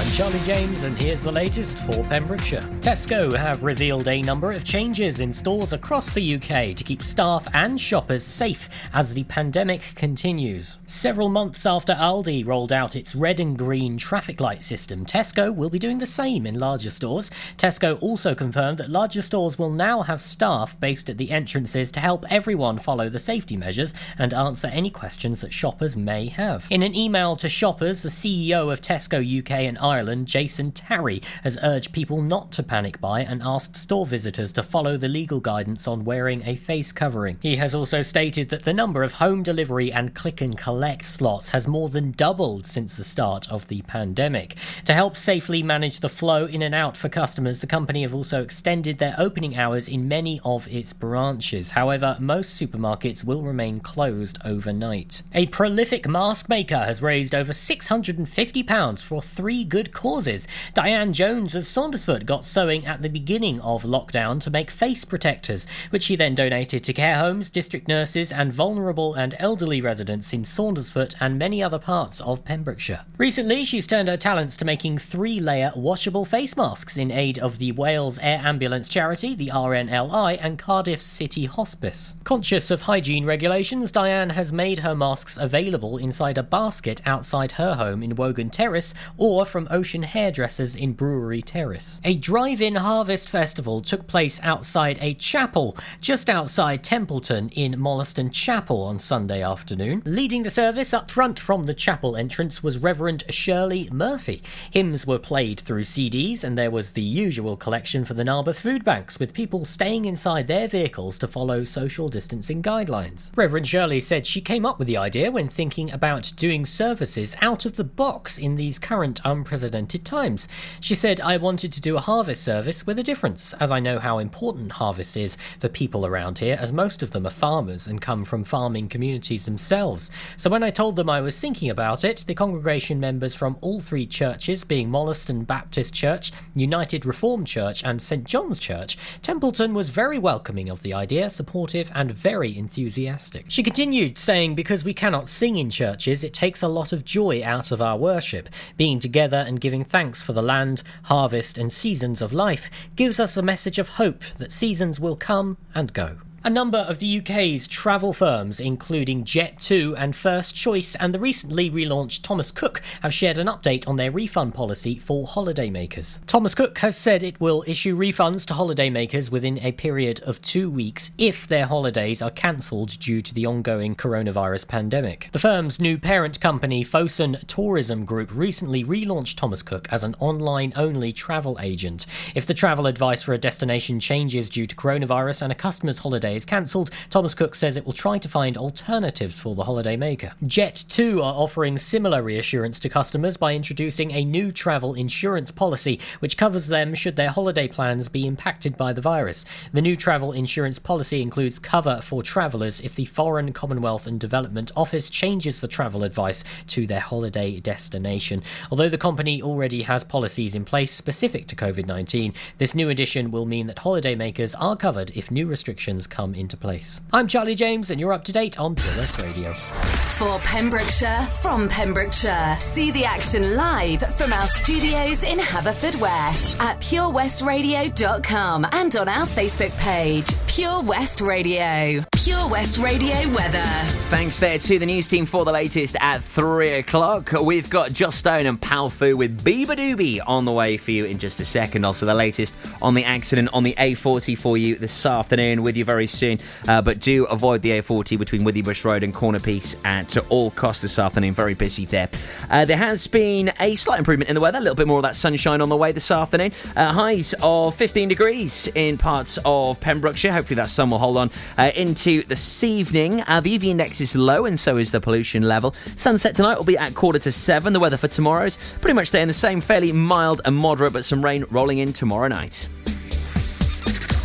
I'm Charlie James, and here's the latest for Pembrokeshire. Tesco have revealed a number of changes in stores across the UK to keep staff and shoppers safe as the pandemic continues. Several months after Aldi rolled out its red and green traffic light system, Tesco will be doing the same in larger stores. Tesco also confirmed that larger stores will now have staff based at the entrances to help everyone follow the safety measures and answer any questions that shoppers may have. In an email to shoppers, the CEO of Tesco UK and Ireland, Jason Tarry, has urged people not to panic buy and asked store visitors to follow the legal guidance on wearing a face covering. He has also stated that the number of home delivery and click and collect slots has more than doubled since the start of the pandemic. To help safely manage the flow in and out for customers, the company have also extended their opening hours in many of its branches. However, most supermarkets will remain closed overnight. A prolific mask maker has raised over £650 for three good causes. Diane Jones of Saundersfoot got sewing at the beginning of lockdown to make face protectors, which she then donated to care homes, district nurses, and vulnerable and elderly residents in Saundersfoot and many other parts of Pembrokeshire. Recently, she's turned her talents to making three layer washable face masks in aid of the Wales Air Ambulance Charity, the RNLI, and Cardiff City Hospice. Conscious of hygiene regulations, Diane has made her masks available inside a basket outside her home in Wogan Terrace or from Ocean Hairdressers in Brewery Terrace. A drive in harvest festival took place outside a chapel just outside Templeton in Molleston Chapel on Sunday afternoon. Leading the service up front from the chapel entrance was Reverend Shirley Murphy. Hymns were played through CDs, and there was the usual collection for the Narberth food banks, with people staying inside their vehicles to follow social distancing guidelines. Reverend Shirley said she came up with the idea when thinking about doing services out of the box in these current unprecedented times. She said, I wanted to do a harvest service with a difference, as I know how important harvest is for people around here, as most of them are farmers and come from farming communities themselves. So when I told them I was thinking about it, the congregation members from all three churches, being Molleston Baptist Church, United Reformed Church, and St John's Church, Templeton was very welcoming of the idea, supportive, and very enthusiastic. She continued, saying, Because we cannot sing in churches, it takes a lot of joy out of our worship. Being together and giving thanks for the land, harvest, and seasons of life gives us a message of hope that seasons will come and go. A number of the UK's travel firms, including Jet2 and First Choice and the recently relaunched Thomas Cook, have shared an update on their refund policy for holidaymakers. Thomas Cook has said it will issue refunds to holidaymakers within a period of two weeks if their holidays are cancelled due to the ongoing coronavirus pandemic. The firm's new parent company, Fosun Tourism Group, recently relaunched Thomas Cook as an online only travel agent. If the travel advice for a destination changes due to coronavirus and a customer's holiday is cancelled, Thomas Cook says it will try to find alternatives for the holiday maker. Jet2 are offering similar reassurance to customers by introducing a new travel insurance policy which covers them should their holiday plans be impacted by the virus. The new travel insurance policy includes cover for travellers if the Foreign, Commonwealth and Development Office changes the travel advice to their holiday destination. Although the company already has policies in place specific to COVID 19, this new addition will mean that holidaymakers are covered if new restrictions come into place. I'm Charlie James, and you're up to date on Pure West Radio. For Pembrokeshire, from Pembrokeshire, see the action live from our studios in Haverfordwest at purewestradio.com and on our Facebook page, Pure West Radio. Pure West Radio weather. Thanks there to the news team for the latest at three o'clock. We've got Joss Stone and Powfu with beabadoobee on the way for you in just a second. Also, the latest on the accident on the A40 for you this afternoon with you very soon. Uh, but do avoid the A40 between Withybush Road and Corner Piece at all costs this afternoon. Very busy there. Uh, there has been a slight improvement in the weather, a little bit more of that sunshine on the way this afternoon. Uh, highs of 15 degrees in parts of Pembrokeshire. Hopefully, that sun will hold on uh, into this evening. Uh, the UV index is low, and so is the pollution level. Sunset tonight will be at quarter to seven. The weather for tomorrow's pretty much staying the same, fairly mild and moderate, but some rain rolling in tomorrow night.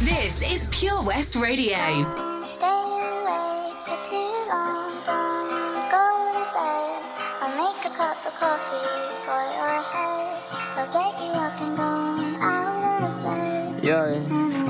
This is Pure West Radio. Stay awake for too long, don't go to bed. I'll make a cup of coffee for your head. I'll get you up and going out of bed. Yeah.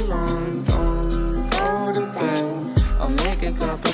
Long, don't go to bed. I'll make a cup of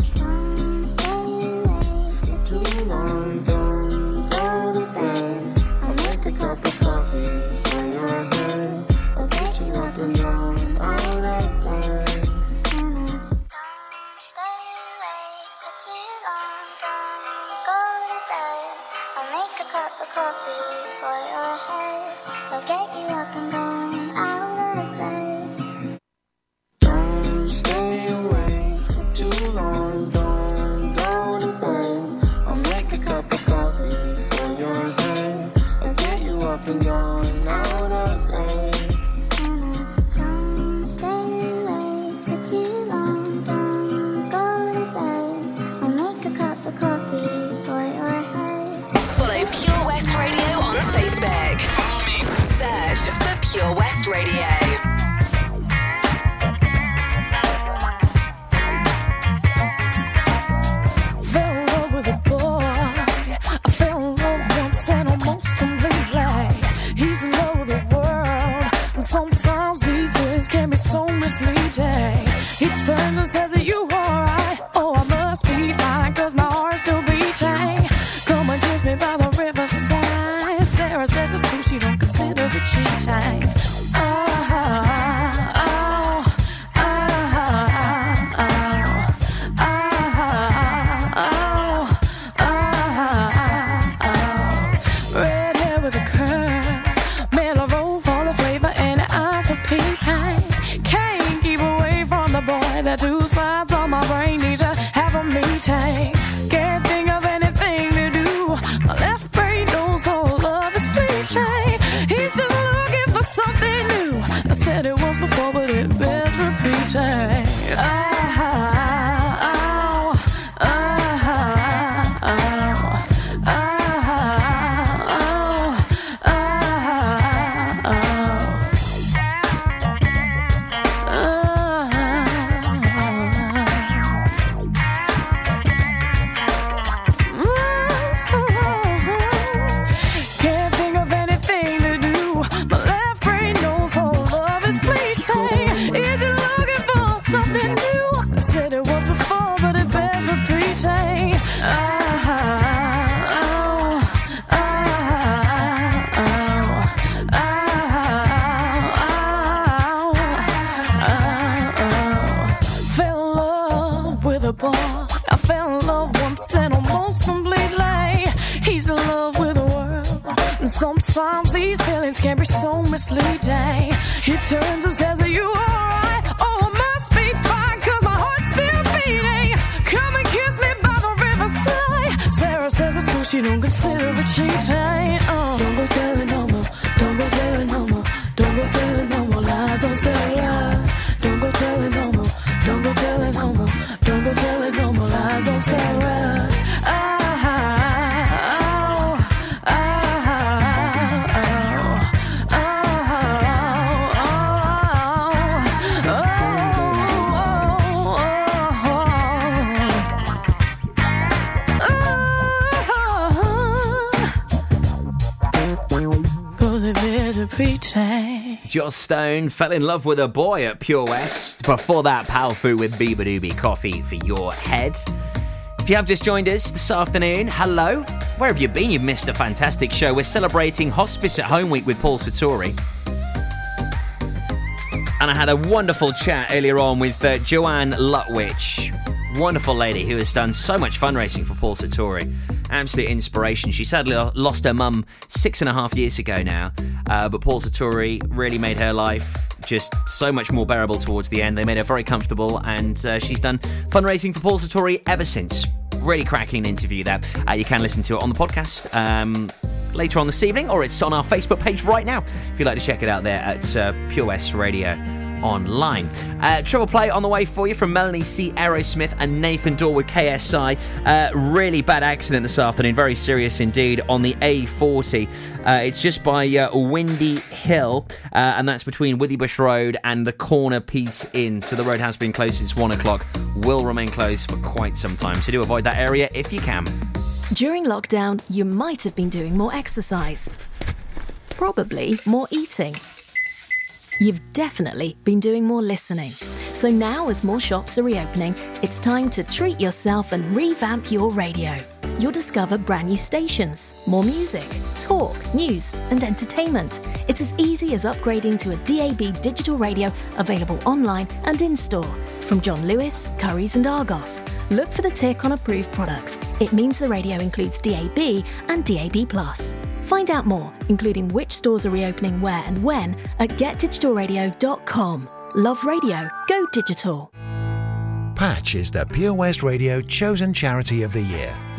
She don't consider it cheating. Uh, don't go telling Stone fell in love with a boy at Pure West. Before that, Pal Powfu with beabadoobee Coffee for your head. If you have just joined us this afternoon, hello. Where have you been? You've missed a fantastic show. We're celebrating Hospice at Home Week with Paul Sartori. And I had a wonderful chat earlier on with uh, Joanne Lutwich, wonderful lady who has done so much fundraising for Paul Sartori. Absolute inspiration. She sadly lost her mum six and a half years ago now, uh, but Paul Sartori really made her life just so much more bearable towards the end. They made her very comfortable, and uh, she's done fundraising for Paul Sartori ever since. Really cracking interview there. Uh, you can listen to it on the podcast. Um, later on this evening, or it's on our Facebook page right now if you'd like to check it out there at uh, Pure West Radio online. Uh, triple play on the way for you from Melanie C. Aerosmith and Nathan Dawe with KSI. Uh, really bad accident this afternoon, very serious indeed, on the A40. Uh, it's just by uh, Windy Hill, uh, and that's between Withybush Road and the Corner Piece Inn. So the road has been closed since one o'clock, will remain closed for quite some time. So do avoid that area if you can. During lockdown, you might have been doing more exercise. Probably more eating. You've definitely been doing more listening. So now, as more shops are reopening, it's time to treat yourself and revamp your radio. You'll discover brand new stations, more music, talk, news, and entertainment. It's as easy as upgrading to a DAB digital radio available online and in store. From John Lewis, Curry's, and Argos. Look for the tick on approved products. It means the radio includes DAB and DAB. Find out more, including which stores are reopening where and when, at getdigitalradio.com. Love radio, go digital. Patch is the Pure West Radio chosen charity of the year.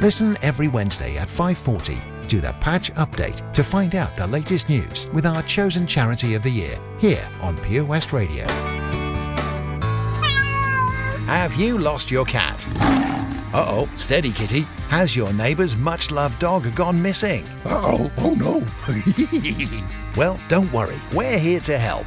Listen every Wednesday at 5:40 to the Patch Update to find out the latest news with our chosen charity of the year here on Pure West Radio. Have you lost your cat? Uh-oh, steady kitty. Has your neighbour's much-loved dog gone missing? Uh-oh, oh no. well, don't worry. We're here to help.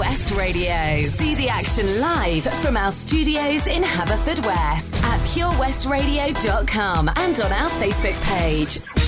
West Radio. See the action live from our studios in Haverfordwest at purewestradio.com and on our Facebook page.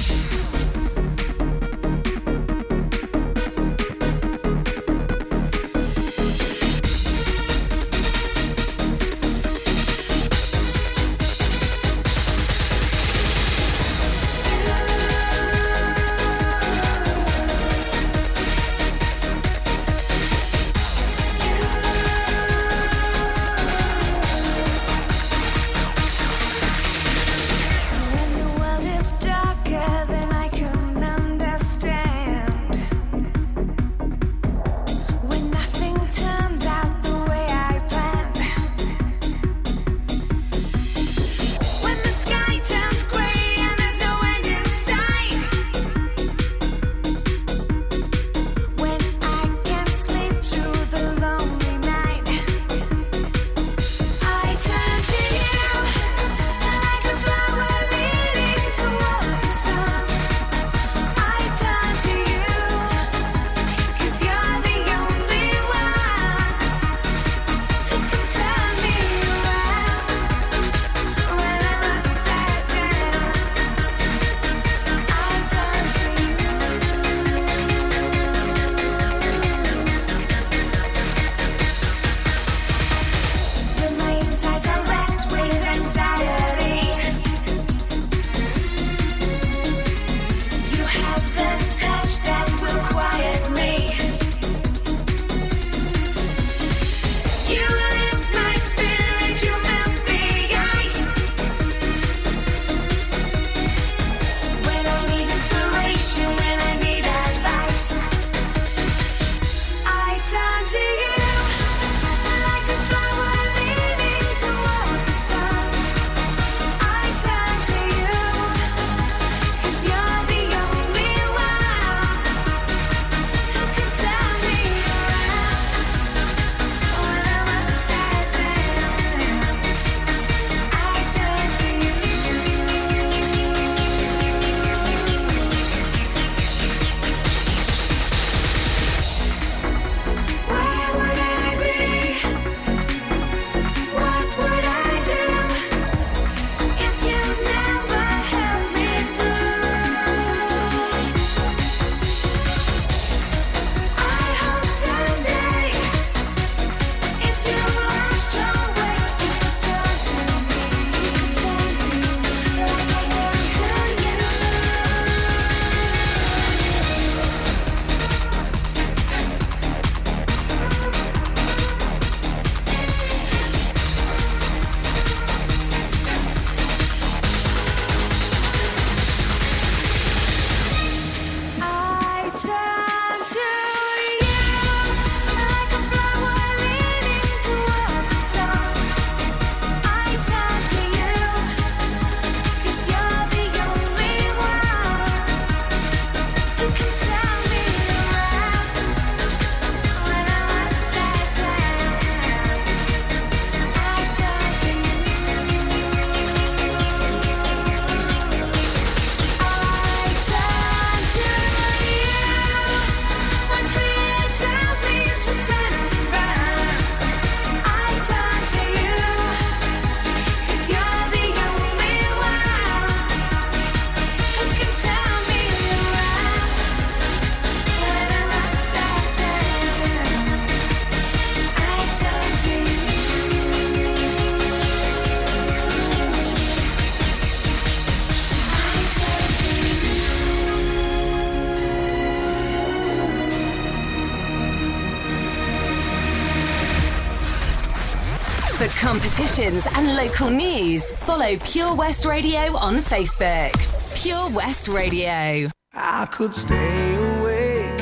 competitions, and local news, follow Pure West Radio on Facebook. Pure West Radio. I could stay awake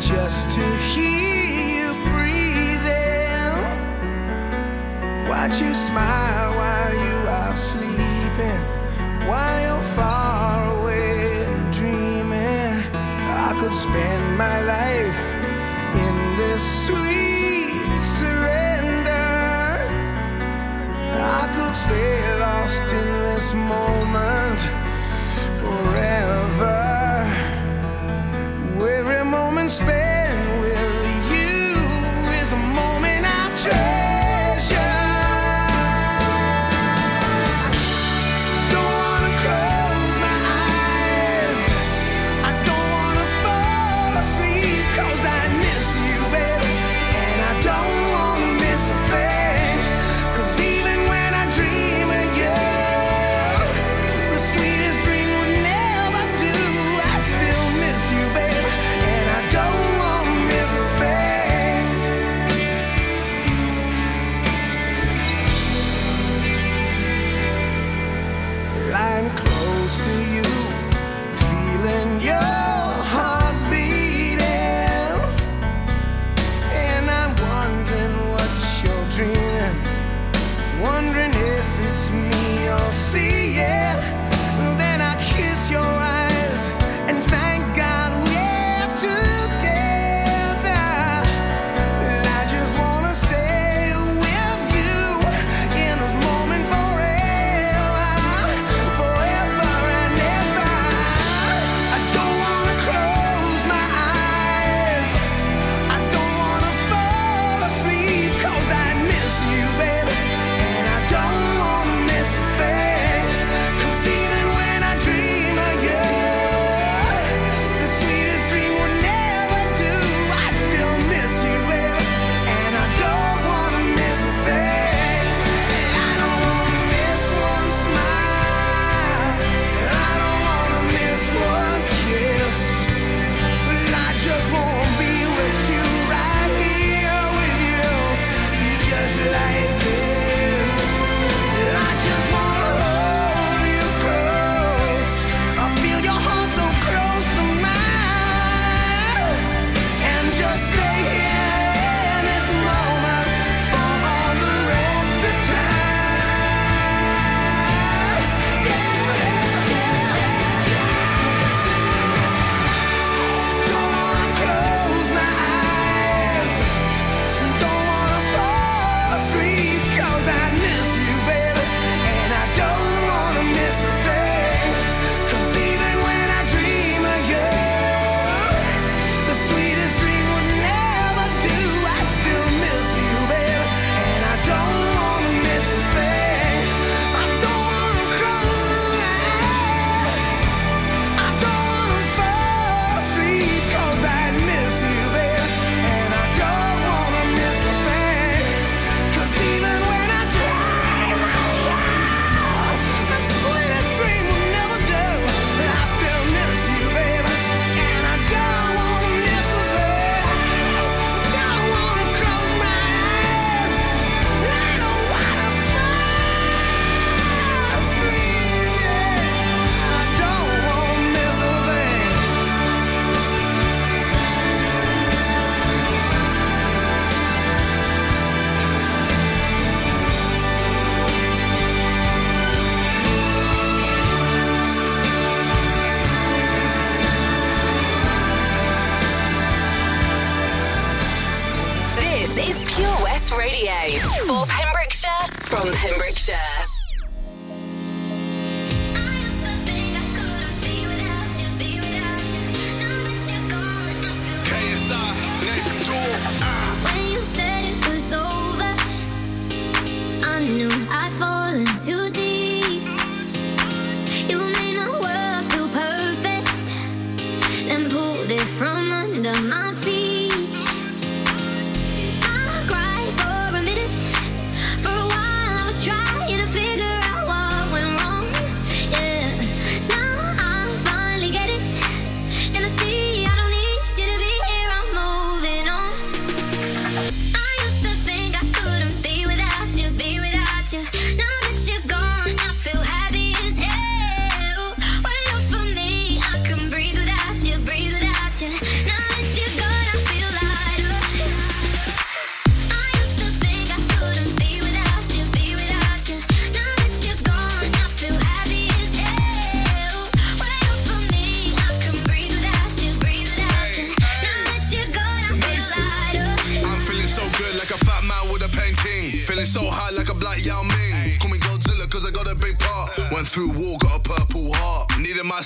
just to hear you breathing. Watch you smile while you are sleeping, while you're far away and dreaming. I could spend my life stay lost in this moment.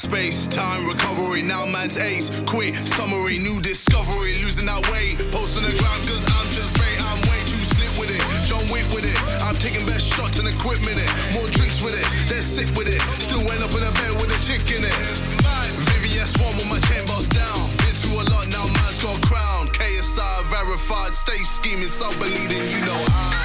Space, time, recovery. Now man's ace. Quit, summary, new discovery. Losing that weight. Post on the ground cause I'm just bait. I'm way too slick with it. John Wick with it. I'm taking best shots and equipment it. More drinks with it. They're sick with it. Still end up in a bed with a chick in it. Vivian Swan with my chain boss down. Been through a lot now, man's got crown. KSI verified. Stay scheming, so believing you know. I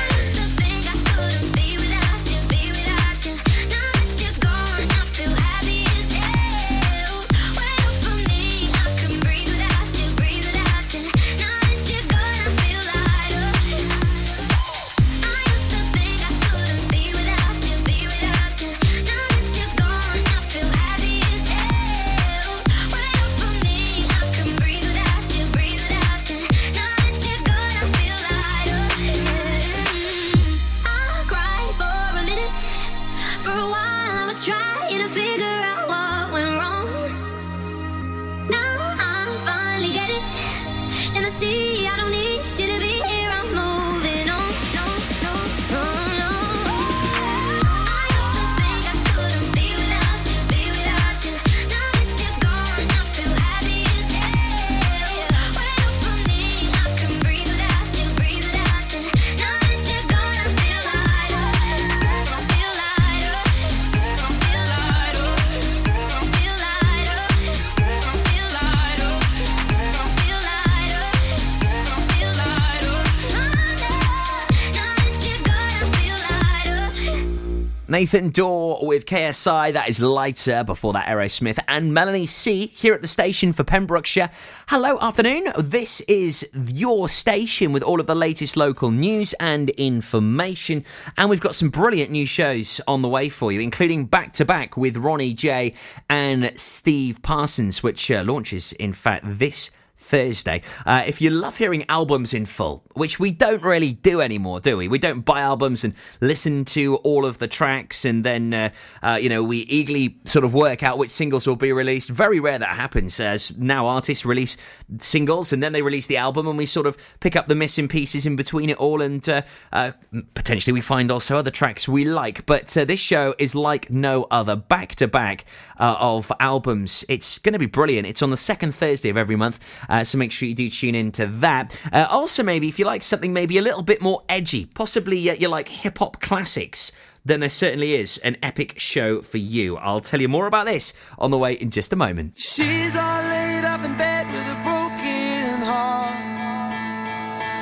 Nathan Dawe with KSI, that is lighter. Before that, Aerosmith and Melanie C here at the station for Pembrokeshire. Hello, afternoon. This is your station with all of the latest local news and information. And we've got some brilliant new shows on the way for you, including back to back with Ronnie J and Steve Parsons, which uh, launches, in fact, this Thursday. Uh, if you love hearing albums in full, which we don't really do anymore, do we? We don't buy albums and listen to all of the tracks and then, uh, uh, you know, we eagerly sort of work out which singles will be released. Very rare that happens as now artists release singles and then they release the album and we sort of pick up the missing pieces in between it all and uh, uh, potentially we find also other tracks we like. But uh, this show is like no other, back to back of albums. It's going to be brilliant. It's on the second Thursday of every month. Uh, so make sure you do tune into that. Uh, also, maybe if you like something maybe a little bit more edgy, possibly uh, you like hip hop classics, then there certainly is an epic show for you. I'll tell you more about this on the way in just a moment. She's all laid up in bed with a broken heart.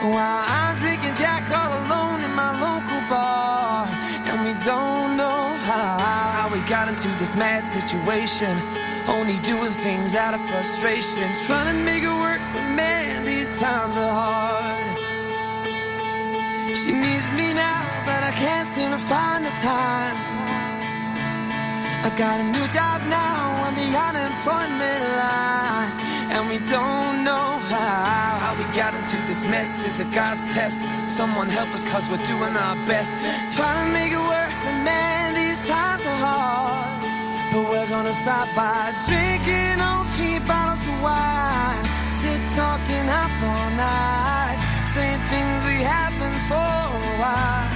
While I'm drinking Jack all alone in my local bar. And we don't know how, how we got into this mad situation. Only doing things out of frustration. Trying to make it work, but man, these times are hard. She needs me now, but I can't seem to find the time. I got a new job now on the unemployment line. And we don't know how, how we got into this mess. Is it God's test? Someone help us cause we're doing our best. Trying to make it work, but man, gonna stop by drinking on cheap bottles of wine. Sit talking up all night. Saying things we haven't for a while.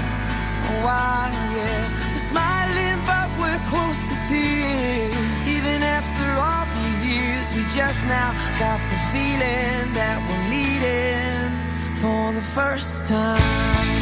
A while, yeah. We're smiling, but we're close to tears. Even after all these years, we just now got the feeling that we're meeting for the first time.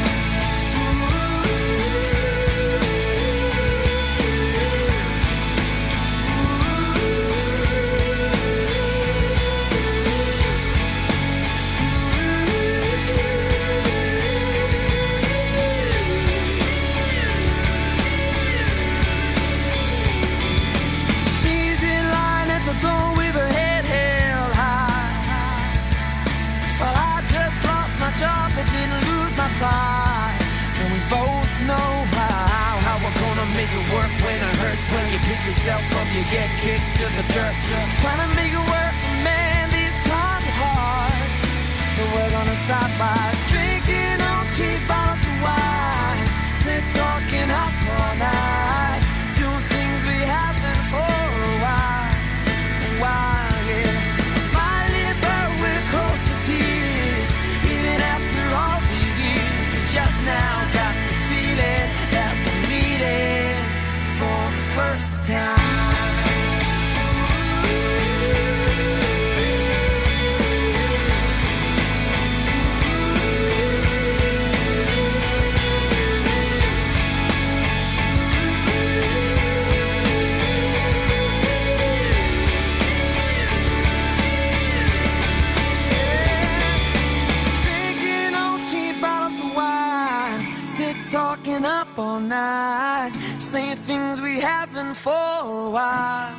Make it work when it hurts. When you pick yourself up, you get kicked to the dirt. Trying to make it work, man, these times are hard. But we're gonna stop by drinking on cheap bottles of wine. Time. While.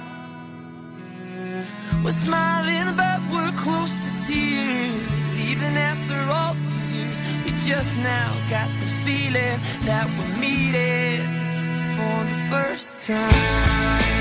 We're smiling, but we're close to tears. Even after all these years, we just now got the feeling that we're meeting for the first time.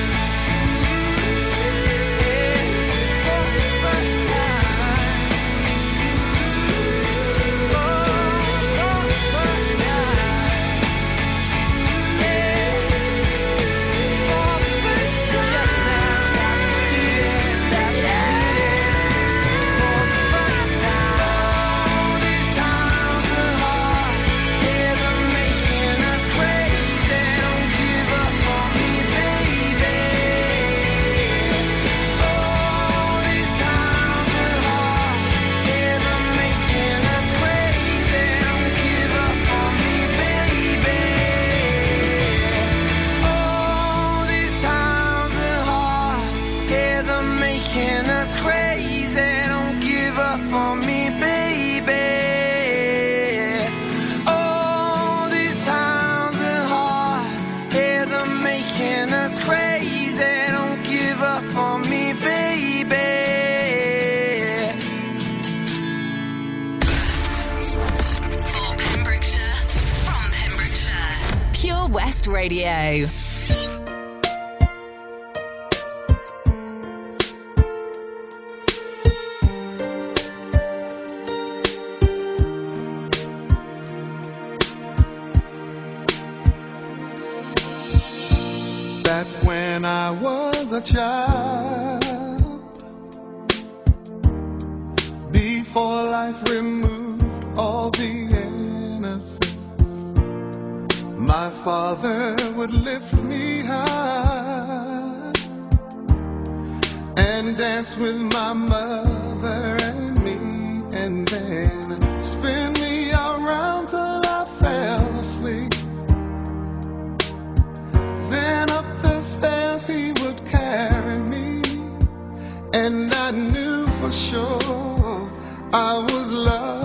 West Radio. that when I was a child, father would lift me high and dance with my mother and me, and then spin me around till I fell asleep. Then up the stairs he would carry me, and I knew for sure I was loved.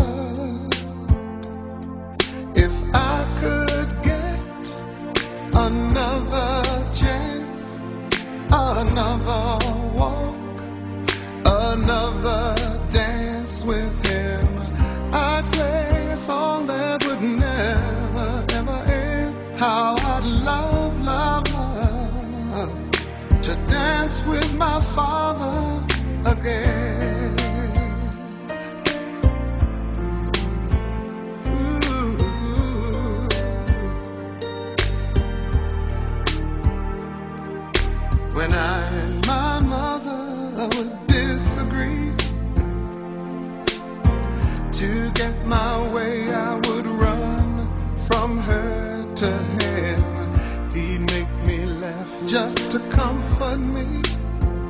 To comfort me.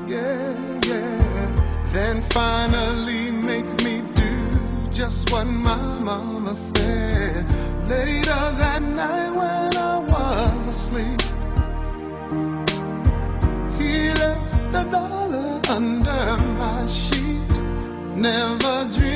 Yeah, yeah. Then finally make me do just what my mama said. Later that night when I was asleep, he left a dollar under my sheet. Never dreamed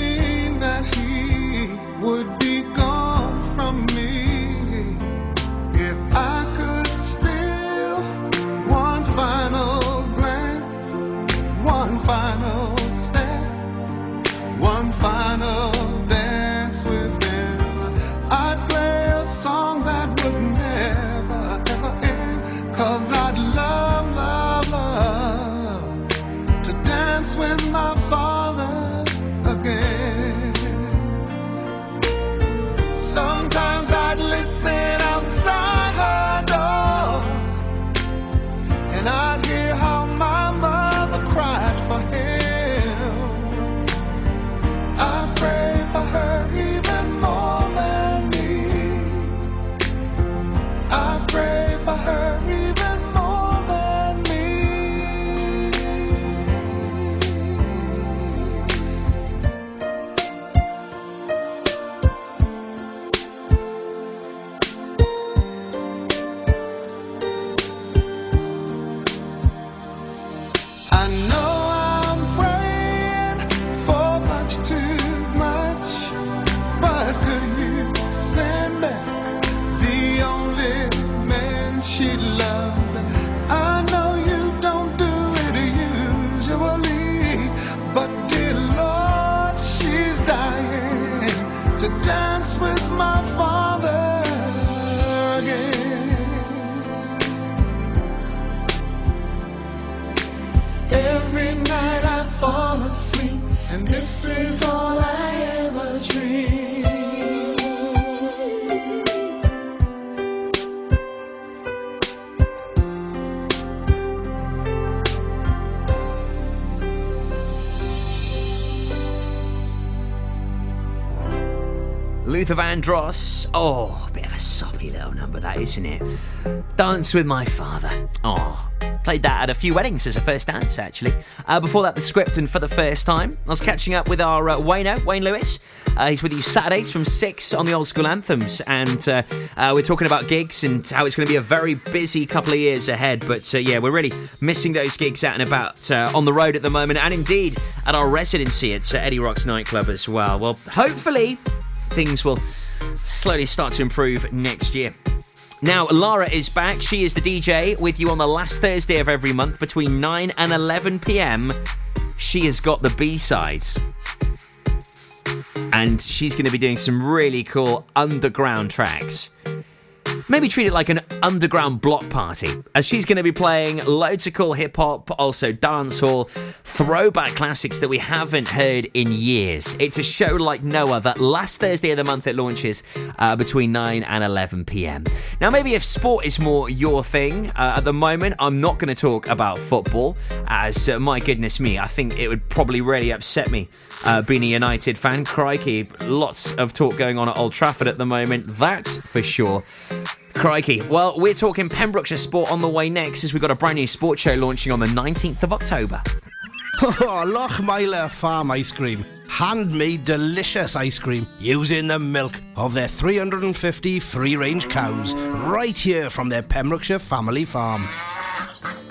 this is all I ever. Luther Vandross. Oh, bit of a soppy little number, that, isn't it? Dance with my father. Oh, played that at a few weddings as a first dance, actually. Uh, before that, the script, and for the first time, I was catching up with our uh, Wayno, Wayne Lewis. Uh, he's with you Saturdays from 6 on the old school anthems, and uh, uh, we're talking about gigs and how it's going to be a very busy couple of years ahead. But uh, yeah, we're really missing those gigs out and about on the road at the moment, and indeed at our residency at Eddie Rock's nightclub as well. Well, hopefully things will slowly start to improve next year. Now, Lara is back. She is the DJ with you on the last Thursday of every month between 9 and 11 pm. She has got the B sides. And she's going to be doing some really cool underground tracks. Maybe treat it like an underground block party, as she's going to be playing loads of cool hip hop, also dancehall, throwback classics that we haven't heard in years. It's a show like no other. Last Thursday of the month it launches uh, between 9 and 11 pm. Now, maybe if sport is more your thing, uh, at the moment I'm not going to talk about football, as uh, my goodness me, I think it would probably really upset me uh, being a United fan. Crikey, lots of talk going on at Old Trafford at the moment, that's for sure. Crikey. Well, we're talking Pembrokeshire sport on the way next as we've got a brand new sports show launching on the 19th of October. Oh, Lochmeyler Farm Ice Cream. Handmade delicious ice cream using the milk of their 350 free range cows right here from their Pembrokeshire family farm.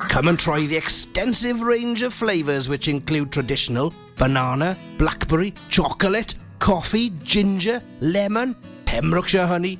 Come and try the extensive range of flavours which include traditional banana, blackberry, chocolate, coffee, ginger, lemon, Pembrokeshire honey,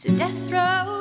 It's a death row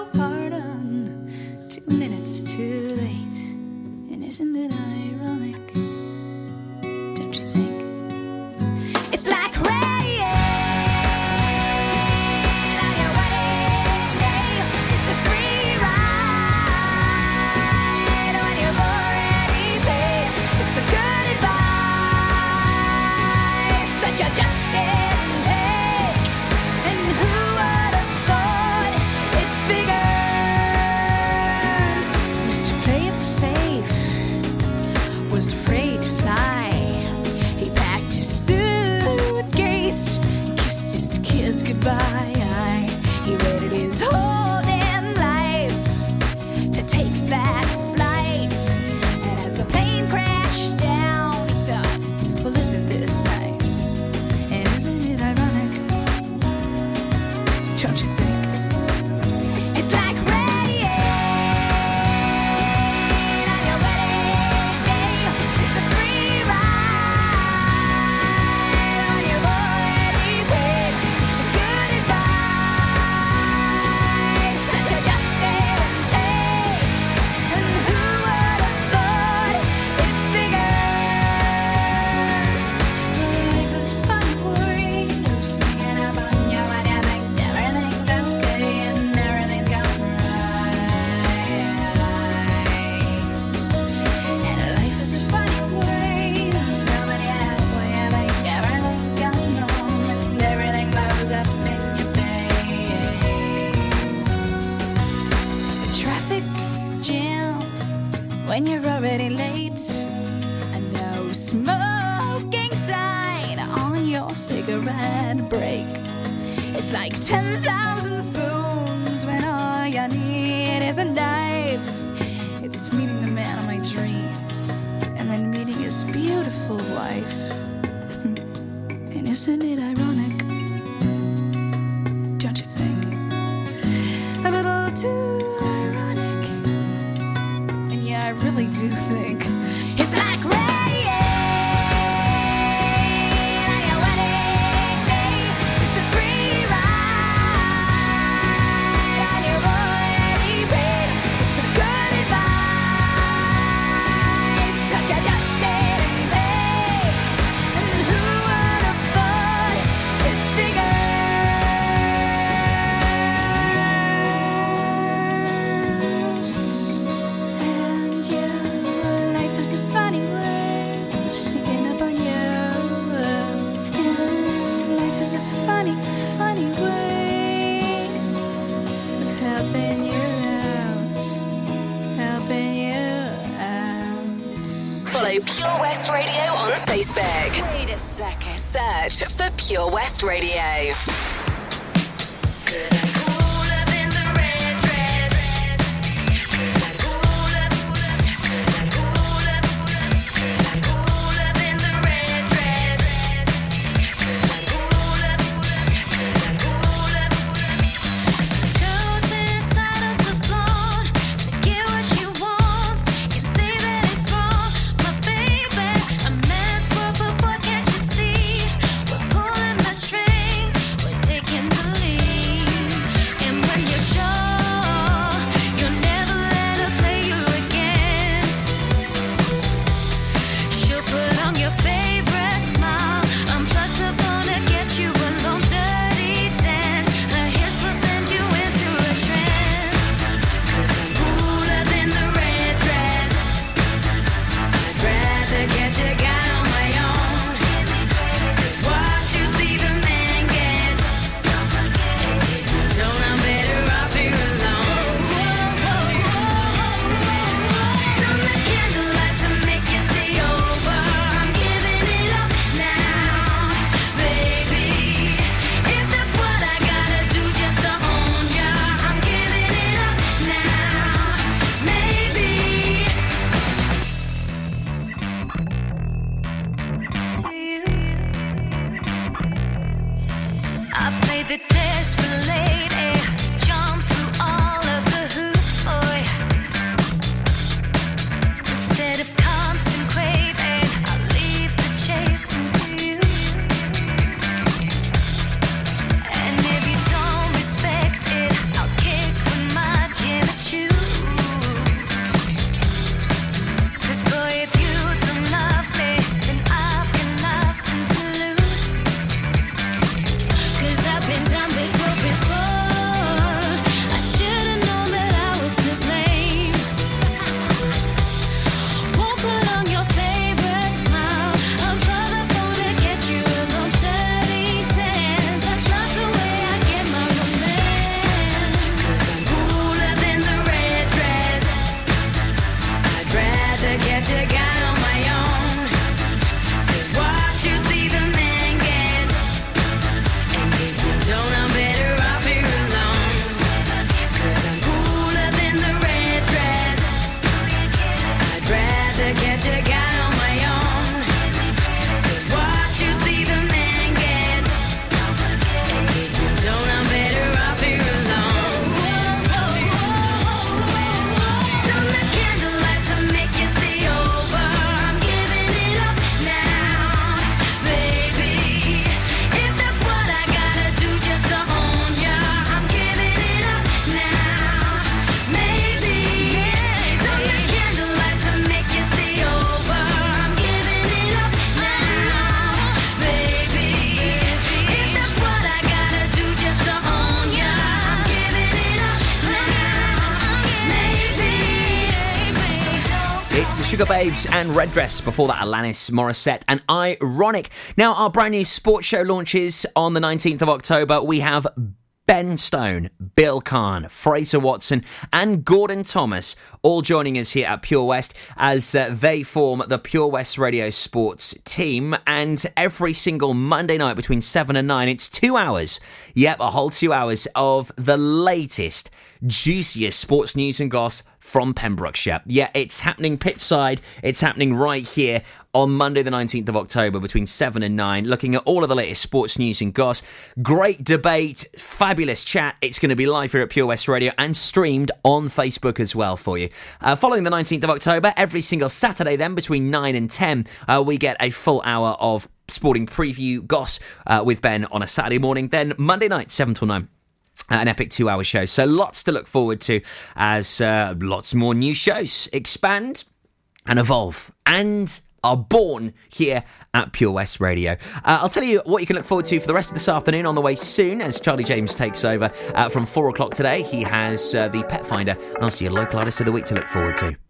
when you're already late. And no smoking sign on your cigarette break. It's like 10,000 And Red Dress. Before that, Alanis Morissette and Ironic. Now, our brand new sports show launches on the 19th of October. We have Ben Stone, Bill Kahn, Fraser Watson, and Gordon Thomas all joining us here at Pure West as uh, they form the Pure West Radio Sports team. And every single Monday night between 7 and 9, it's two hours. Yep, a whole two hours of the latest, juiciest sports news and gossip from Pembrokeshire. Yeah, it's happening pitside. It's happening right here on Monday, the 19th of October, between 7 and 9, looking at all of the latest sports news and goss. Great debate, fabulous chat. It's going to be live here at Pure West Radio and streamed on Facebook as well for you. Uh, following the 19th of October, every single Saturday, then between 9 and 10, uh, we get a full hour of sporting preview goss uh, with Ben on a Saturday morning. Then Monday night, 7 till 9 an epic two hour show. So lots to look forward to as uh, lots more new shows expand and evolve and are born here at Pure West Radio. Uh, I'll tell you what you can look forward to for the rest of this afternoon on the way soon as Charlie James takes over uh, from four o'clock today. He has uh, the Pet Finder and also your local artist of the week to look forward to.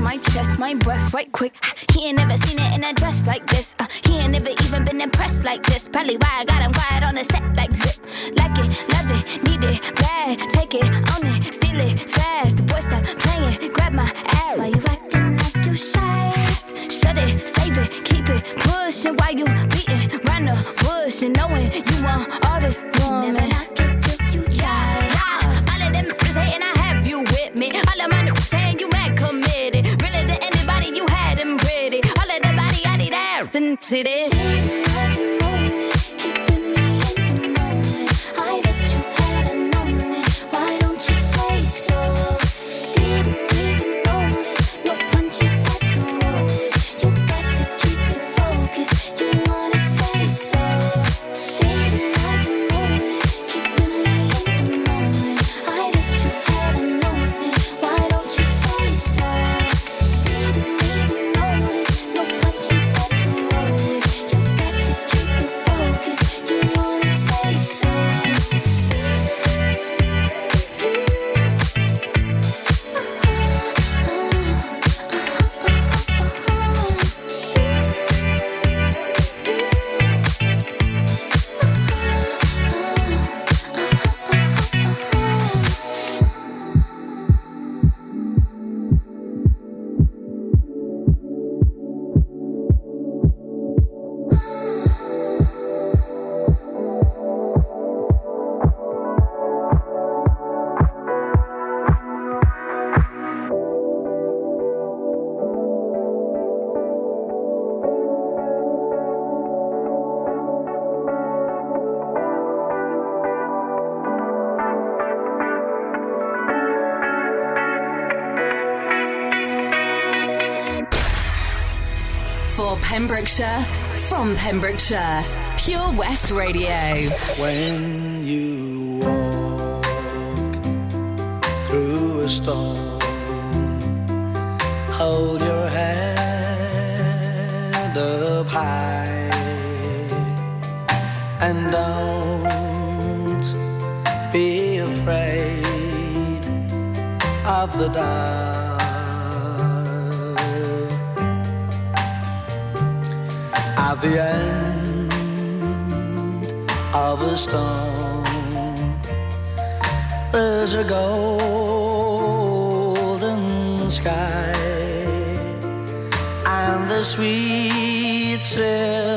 My chest, my breath right quick. He ain't never seen it in a dress like this. Uh, he ain't never even been impressed like this. Probably why I got him quiet on the set like zip. Like it, love it, need it, bad. Take it, own it, steal it, fast. The boy stop playing, grab my ass. Why you acting like you shy? Shut it, save it, keep it pushing while you beating round the bush and knowing you want all this woman. Never knock it till you try. Yeah, all of them hating, I have you with me. All of my need out Pembrokeshire, from Pembrokeshire, Pure West Radio. When you walk through a storm, hold your head up high and don't be afraid of the dark. The end of a storm, there's a golden sky and the sweet silver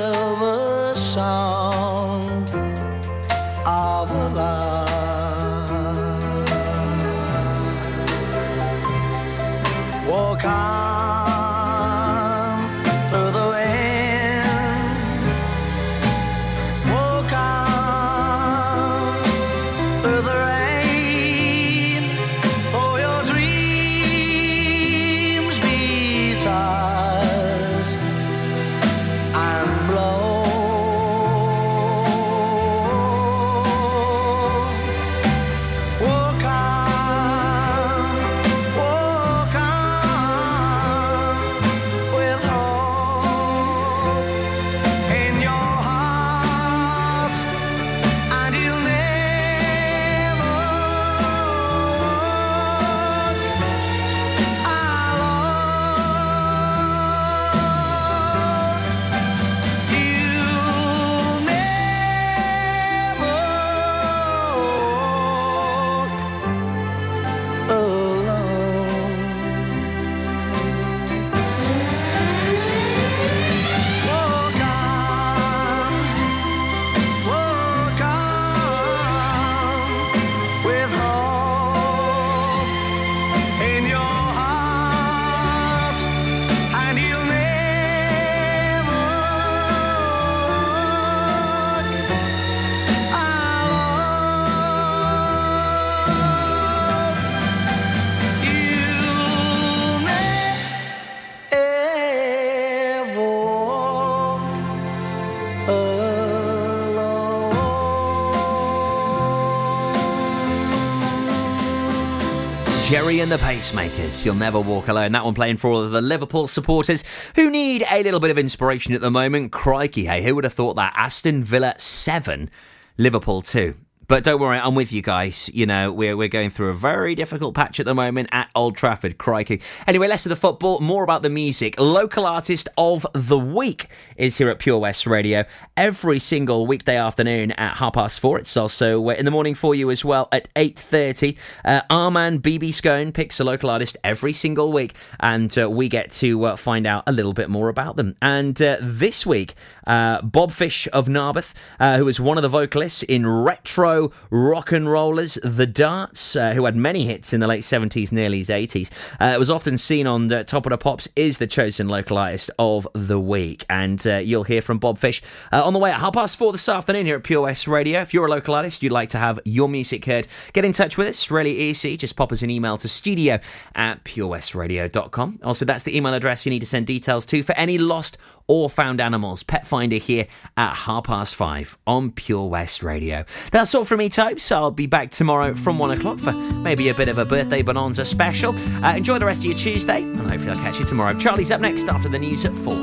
And the Pacemakers, You'll Never Walk Alone. That one playing for all of the Liverpool supporters who need a little bit of inspiration at the moment. Crikey, hey, who would have thought that? Aston Villa 7, Liverpool 2. But don't worry, I'm with you guys. You know, we're, we're going through a very difficult patch at the moment at Old Trafford. Crikey. Anyway, less of the football, more about the music. Local artist of the week is here at Pure West Radio every single weekday afternoon at half past four. It's also uh, in the morning for you as well at 8.30. Uh, Arman BB Scone picks a local artist every single week and uh, we get to uh, find out a little bit more about them. And uh, this week, uh, Bob Fish of Narberth, uh, who was one of the vocalists in Retro Rock and Rollers, The Darts, uh, who had many hits in the late 70s and early 80s. Uh, was often seen on Top of the Pops, is the chosen local artist of the week. And uh, you'll hear from Bob Fish uh, on the way at half past four this afternoon here at Pure West Radio. If you're a local artist, you'd like to have your music heard, get in touch with us. Really easy. Just pop us an email to studio at purewestradio.com. Also, that's the email address you need to send details to for any lost or found animals. Pet Finder here at half past five on Pure West Radio. That's all from me, types. I'll be back tomorrow from one o'clock for maybe a bit of a birthday bonanza special. Uh, enjoy the rest of your Tuesday, and hopefully I'll catch you tomorrow. Charlie's up next after the news at four.